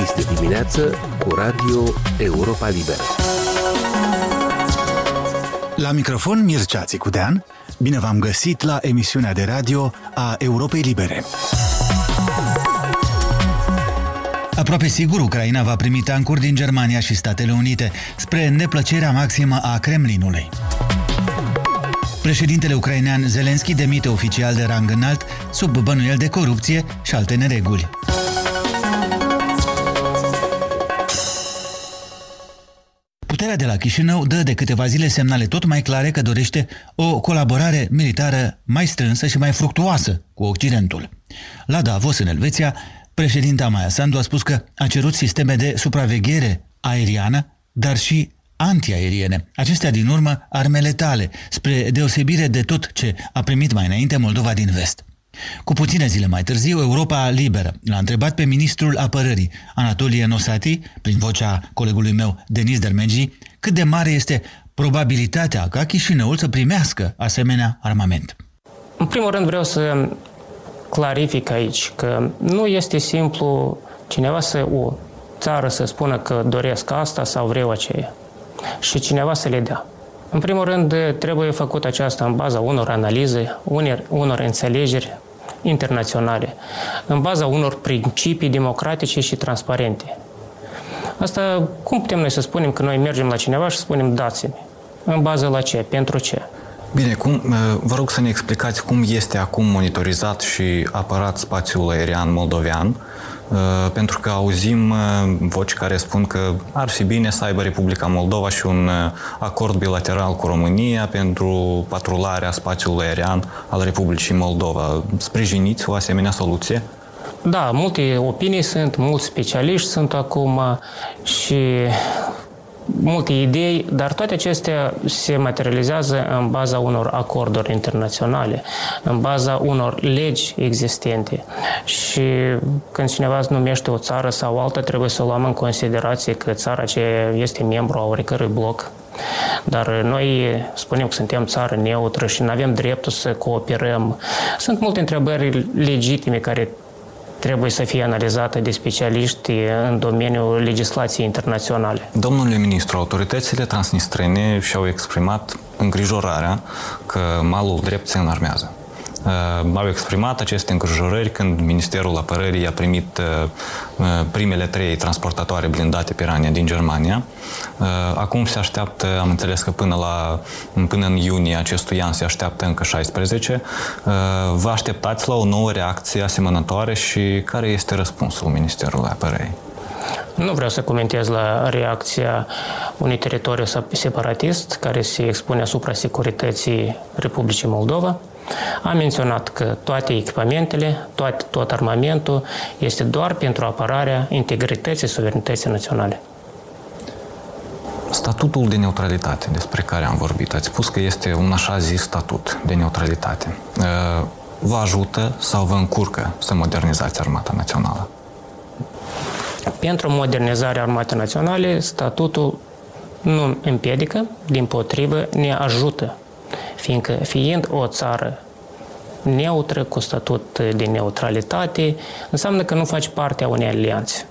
Deschis de dimineață cu Radio Europa Liberă. La microfon Mircea Țicudean, bine v-am găsit la emisiunea de radio a Europei Libere. Aproape sigur, Ucraina va primi tancuri din Germania și Statele Unite, spre neplăcerea maximă a Kremlinului. Președintele ucrainean Zelenski demite oficial de rang înalt sub bănuiel de corupție și alte nereguli. De la Chișinău dă de câteva zile semnale tot mai clare că dorește o colaborare militară mai strânsă și mai fructuoasă cu Occidentul. La Davos, în Elveția, președinta Maia Sandu a spus că a cerut sisteme de supraveghere aeriană, dar și antiaeriene. Acestea din urmă arme letale, spre deosebire de tot ce a primit mai înainte Moldova din vest. Cu puține zile mai târziu, Europa Liberă l-a întrebat pe ministrul apărării, Anatolie Nosati, prin vocea colegului meu, Denis Dermengi, cât de mare este probabilitatea ca Chișinăul să primească asemenea armament. În primul rând vreau să clarific aici că nu este simplu cineva să o țară să spună că doresc asta sau vreau aceea și cineva să le dea. În primul rând, trebuie făcut aceasta în baza unor analize, unor, unor înțelegeri internaționale, în baza unor principii democratice și transparente. Asta, cum putem noi să spunem că noi mergem la cineva și spunem dați-mi? În bază la ce? Pentru ce? Bine, cum, vă rog să ne explicați cum este acum monitorizat și apărat spațiul aerian moldovean, Uh, pentru că auzim uh, voci care spun că ar fi bine să aibă Republica Moldova și un uh, acord bilateral cu România pentru patrularea spațiului aerian al Republicii Moldova. Sprijiniți o asemenea soluție? Da, multe opinii sunt, mulți specialiști sunt acum și multe idei, dar toate acestea se materializează în baza unor acorduri internaționale, în baza unor legi existente. Și când cineva numește o țară sau alta, trebuie să o luăm în considerație că țara aceea este membru a oricărui bloc dar noi spunem că suntem țară neutră și nu avem dreptul să cooperăm. Sunt multe întrebări legitime care trebuie să fie analizată de specialiști în domeniul legislației internaționale. Domnule ministru, autoritățile transnistrene și-au exprimat îngrijorarea că malul drept se înarmează. Uh, au exprimat aceste îngrijorări când Ministerul Apărării a primit uh, uh, primele trei transportatoare blindate Pirania din Germania. Acum se așteaptă, am înțeles că până, la, până în iunie acestui an se așteaptă încă 16. Vă așteptați la o nouă reacție asemănătoare și care este răspunsul Ministerului Apărării? Nu vreau să comentez la reacția unui teritoriu separatist care se expune asupra securității Republicii Moldova. Am menționat că toate echipamentele, toate, tot armamentul este doar pentru apărarea integrității suverenității naționale. Statutul de neutralitate despre care am vorbit, ați spus că este un așa zis statut de neutralitate. Uh, vă ajută sau vă încurcă să modernizați armata națională? Pentru modernizarea armatei naționale, statutul nu împiedică, din potrivă, ne ajută fiindcă fiind o țară neutră, cu statut de neutralitate, înseamnă că nu faci parte a unei alianțe.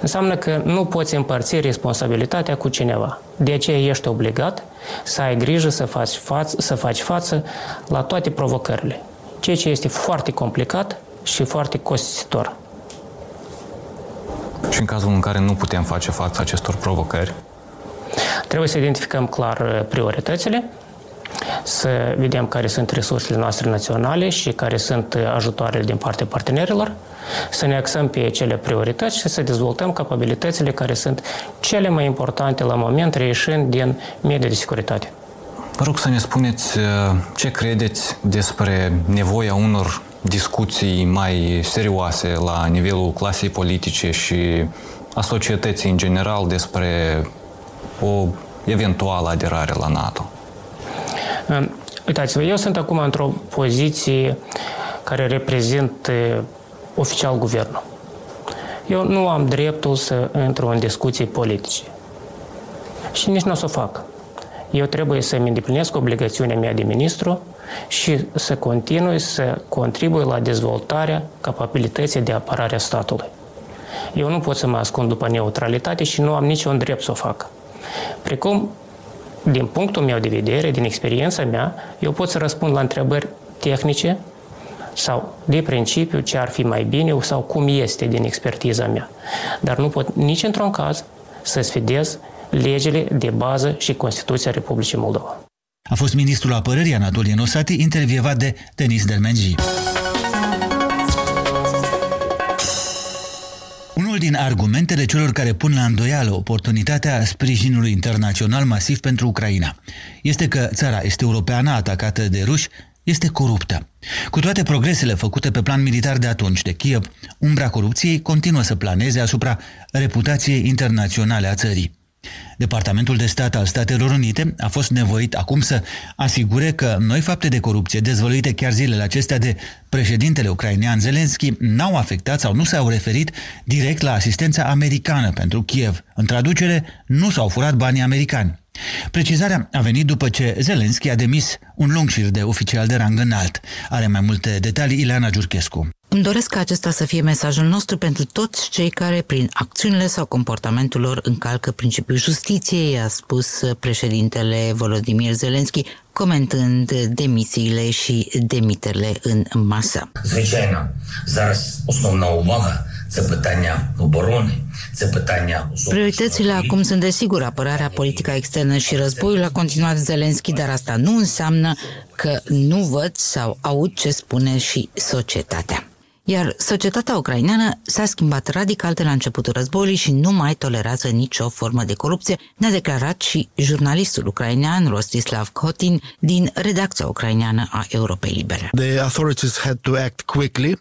Înseamnă că nu poți împărți responsabilitatea cu cineva. De aceea ești obligat să ai grijă să faci față, să faci față la toate provocările. Ceea ce este foarte complicat și foarte costisitor. Și în cazul în care nu putem face față acestor provocări? Trebuie să identificăm clar uh, prioritățile, să vedem care sunt resursele noastre naționale și care sunt ajutoarele din partea partenerilor, să ne axăm pe cele priorități și să dezvoltăm capabilitățile care sunt cele mai importante la moment, reieșind din media de securitate. Vă rog să ne spuneți uh, ce credeți despre nevoia unor discuții mai serioase la nivelul clasei politice și a societății în general despre o eventuală aderare la NATO. Uitați-vă, eu sunt acum într-o poziție care reprezint oficial guvernul. Eu nu am dreptul să intru în discuții politice. Și nici nu o să o fac. Eu trebuie să-mi îndeplinesc obligațiunea mea de ministru și să continui să contribui la dezvoltarea capabilității de apărare a statului. Eu nu pot să mă ascund după neutralitate și nu am niciun drept să o fac. Precum, din punctul meu de vedere, din experiența mea, eu pot să răspund la întrebări tehnice sau de principiu ce ar fi mai bine sau cum este din expertiza mea. Dar nu pot nici într-un caz să sfidez legile de bază și Constituția Republicii Moldova. A fost ministrul apărării Anatolie Nosati, intervievat de Denis Dermenji. Unul din argumentele celor care pun la îndoială oportunitatea sprijinului internațional masiv pentru Ucraina este că țara este europeană atacată de ruși este coruptă. Cu toate progresele făcute pe plan militar de atunci de Kiev, umbra corupției continuă să planeze asupra reputației internaționale a țării. Departamentul de stat al Statelor Unite a fost nevoit acum să asigure că noi fapte de corupție dezvăluite chiar zilele acestea de președintele ucrainean Zelensky n-au afectat sau nu s-au referit direct la asistența americană pentru Kiev. În traducere, nu s-au furat banii americani. Precizarea a venit după ce Zelensky a demis un lung șir de oficial de rang înalt. Are mai multe detalii Ileana Giurchescu. Îmi doresc ca acesta să fie mesajul nostru pentru toți cei care, prin acțiunile sau comportamentul lor, încalcă principiul justiției, a spus președintele Volodymyr Zelensky, comentând demisiile și demiterile în masă. Звичайно, зараз основна увага це питання оборони, це питання Prioritățile acum sunt desigur apărarea, politica externă și războiul, a continuat Zelenski, dar asta nu înseamnă că nu văd sau aud ce spune și societatea. Iar societatea ucraineană s-a schimbat radical de la începutul războiului și nu mai tolerează nicio formă de corupție, ne-a declarat și jurnalistul ucrainean Rostislav Kotin din redacția ucraineană a Europei Libere. The authorities had to act quickly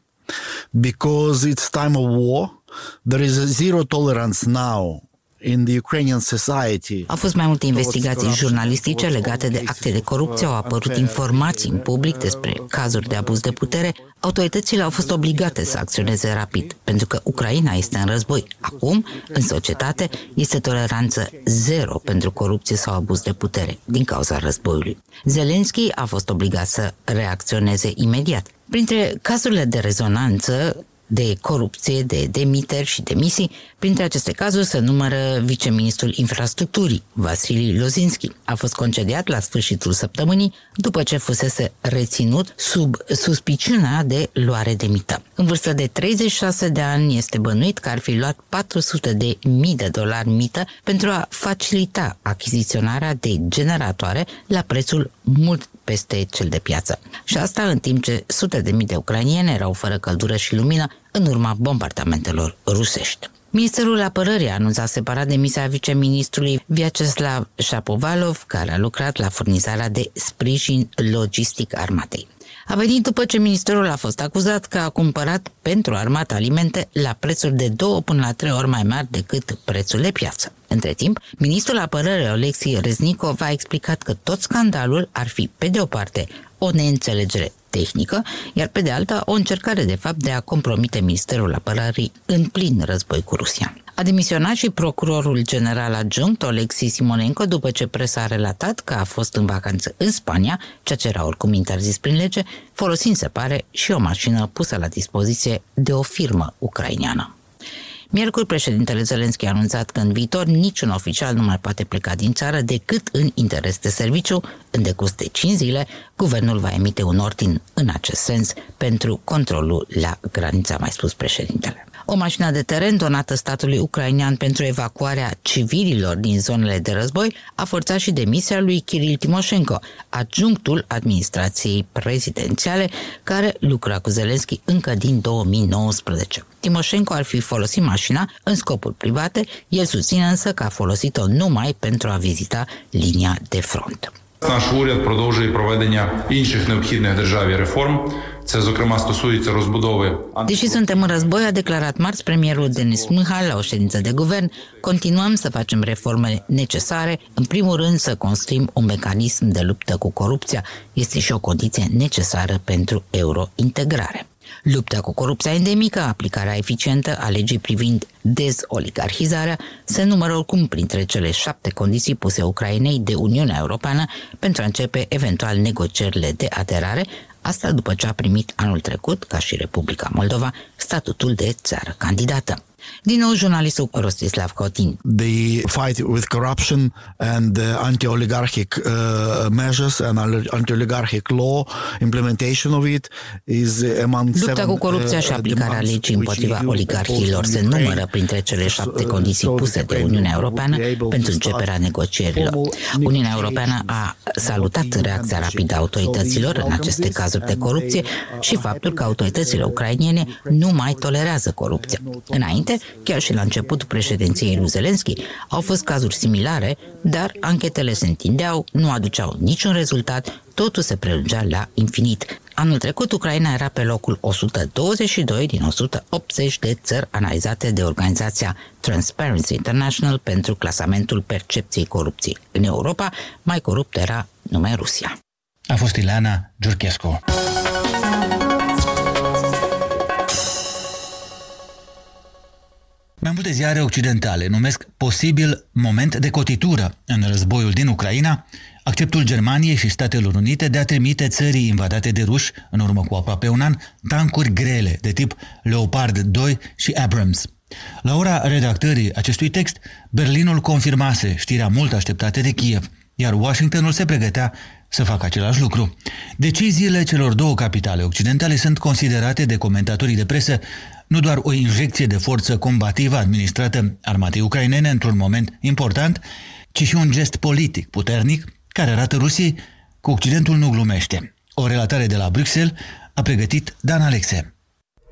because it's time of war. There is a zero tolerance now in the Ukrainian society. Au fost mai multe investigații jurnalistice legate de acte de corupție, au apărut informații în public despre cazuri de abuz de putere. Autoritățile au fost obligate să acționeze rapid, pentru că Ucraina este în război. Acum, în societate, este toleranță zero pentru corupție sau abuz de putere, din cauza războiului. Zelensky a fost obligat să reacționeze imediat. Printre cazurile de rezonanță de corupție, de demiteri și demisii. Printre aceste cazuri se numără viceministrul infrastructurii, Vasili Lozinski. A fost concediat la sfârșitul săptămânii după ce fusese reținut sub suspiciunea de luare de mită. În vârstă de 36 de ani este bănuit că ar fi luat 400 de mii de dolari mită pentru a facilita achiziționarea de generatoare la prețul mult peste cel de piață. Și asta în timp ce sute de mii de ucrainieni erau fără căldură și lumină în urma bombardamentelor rusești. Ministerul Apărării a anunțat separat demisia viceministrului Vyacheslav Shapovalov, care a lucrat la furnizarea de sprijin logistic armatei. A venit după ce ministerul a fost acuzat că a cumpărat pentru armată alimente la prețuri de două până la trei ori mai mari decât prețul de piață. Între timp, ministrul apărării Alexei Reznikov a explicat că tot scandalul ar fi, pe de o parte, o neînțelegere tehnică, iar pe de alta o încercare de fapt de a compromite Ministerul Apărării în plin război cu Rusia. A demisionat și procurorul general adjunct Alexis Simonenko după ce presa a relatat că a fost în vacanță în Spania, ceea ce era oricum interzis prin lege, folosind, se pare, și o mașină pusă la dispoziție de o firmă ucraineană. Miercuri, președintele Zelenski a anunțat că în viitor niciun oficial nu mai poate pleca din țară decât în interes de serviciu. În decurs de 5 zile, guvernul va emite un ordin în acest sens pentru controlul la granița, mai spus președintele. O mașină de teren donată statului ucrainean pentru evacuarea civililor din zonele de război a forțat și demisia lui Kiril Timoshenko, adjunctul administrației prezidențiale, care lucra cu Zelenski încă din 2019. Timoshenko ar fi folosit mașina în scopuri private, el susține însă că a folosit-o numai pentru a vizita linia de front. Наш уряд продовжує проведення інших необхідних державі реформ. Це, зокрема, стосується розбудови. Deși suntem în război, a declarat marți premierul Denis Mihai la o ședință de guvern, continuăm să facem reformele necesare, în primul rând să construim un mecanism de luptă cu corupția, este și o condiție necesară pentru eurointegrare. Lupta cu corupția endemică, aplicarea eficientă a legii privind dezoligarhizarea, se numără oricum printre cele șapte condiții puse Ucrainei de Uniunea Europeană pentru a începe eventual negocierile de aderare, asta după ce a primit anul trecut, ca și Republica Moldova, statutul de țară candidată. Din nou, jurnalistul Rostislav Cotin. The fight with corruption and anti-oligarchic uh, measures and anti-oligarchic law, implementation of it is among Lupta cu corupția și uh, aplicarea legii împotriva oligarhilor se numără printre cele șapte uh, condiții puse de Uniunea Europeană pentru începerea negocierilor. Uniunea Europeană a salutat reacția rapidă a autorităților în aceste cazuri de corupție și faptul că autoritățile ucrainiene nu mai tolerează corupția. Înainte, chiar și la începutul președinției lui Zelenski, au fost cazuri similare, dar anchetele se întindeau, nu aduceau niciun rezultat, totul se prelungea la infinit. Anul trecut, Ucraina era pe locul 122 din 180 de țări analizate de organizația Transparency International pentru clasamentul percepției corupției. În Europa, mai corupt era numai Rusia. A fost Ileana Giurchescu. Mai multe ziare occidentale numesc posibil moment de cotitură în războiul din Ucraina acceptul Germaniei și Statelor Unite de a trimite țării invadate de ruși, în urmă cu aproape un an, tancuri grele de tip Leopard 2 și Abrams. La ora redactării acestui text, Berlinul confirmase știrea mult așteptată de Kiev, iar Washingtonul se pregătea să facă același lucru. Deciziile celor două capitale occidentale sunt considerate de comentatorii de presă nu doar o injecție de forță combativă administrată armatei ucrainene într-un moment important, ci și un gest politic puternic care arată Rusiei că Occidentul nu glumește. O relatare de la Bruxelles a pregătit Dan Alexe.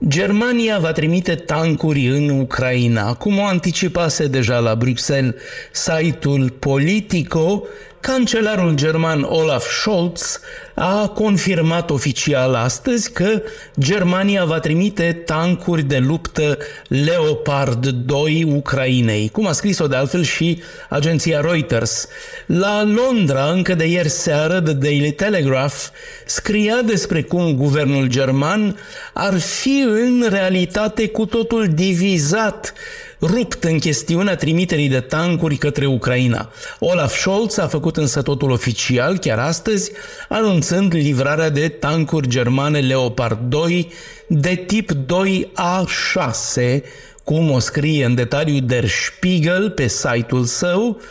Germania va trimite tancuri în Ucraina, cum o anticipase deja la Bruxelles site-ul Politico, Cancelarul german Olaf Scholz a confirmat oficial astăzi că Germania va trimite tancuri de luptă Leopard 2 Ucrainei, cum a scris-o de altfel și agenția Reuters. La Londra, încă de ieri seară, The Daily Telegraph scria despre cum guvernul german ar fi în realitate cu totul divizat rupt în chestiunea trimiterii de tancuri către Ucraina. Olaf Scholz a făcut însă totul oficial chiar astăzi, anunțând livrarea de tancuri germane Leopard 2 de tip 2A6, cum o scrie în detaliu Der Spiegel pe site-ul său,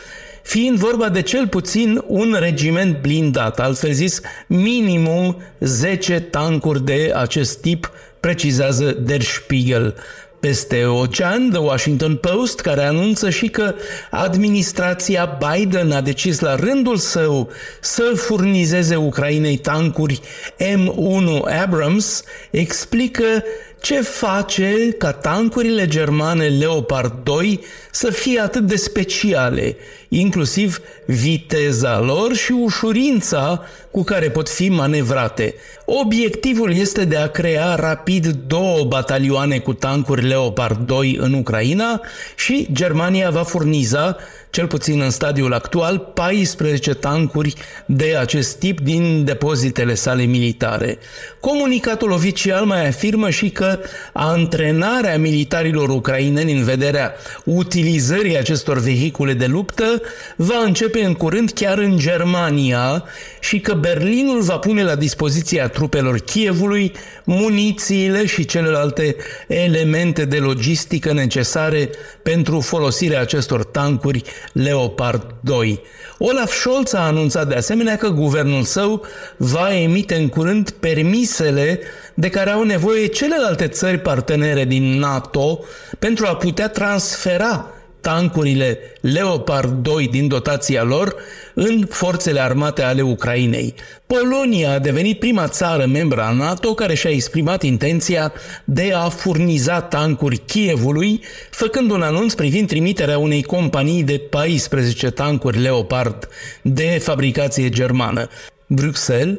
fiind vorba de cel puțin un regiment blindat, altfel zis minimum 10 tancuri de acest tip, precizează Der Spiegel. Peste ocean, The Washington Post, care anunță și că administrația Biden a decis la rândul său să furnizeze Ucrainei tancuri M1 Abrams, explică ce face ca tancurile germane Leopard 2 să fie atât de speciale, inclusiv viteza lor și ușurința cu care pot fi manevrate. Obiectivul este de a crea rapid două batalioane cu tancuri Leopard 2 în Ucraina și Germania va furniza cel puțin în stadiul actual, 14 tancuri de acest tip din depozitele sale militare. Comunicatul oficial mai afirmă și că antrenarea militarilor ucraineni în vederea utilizării acestor vehicule de luptă va începe în curând chiar în Germania și că Berlinul va pune la dispoziția trupelor Kievului munițiile și celelalte elemente de logistică necesare pentru folosirea acestor tancuri Leopard 2. Olaf Scholz a anunțat de asemenea că guvernul său va emite în curând permisele de care au nevoie celelalte țări partenere din NATO pentru a putea transfera tancurile Leopard 2 din dotația lor în forțele armate ale Ucrainei. Polonia a devenit prima țară membra a NATO care și-a exprimat intenția de a furniza tancuri Kievului, făcând un anunț privind trimiterea unei companii de 14 tancuri Leopard de fabricație germană. Bruxelles,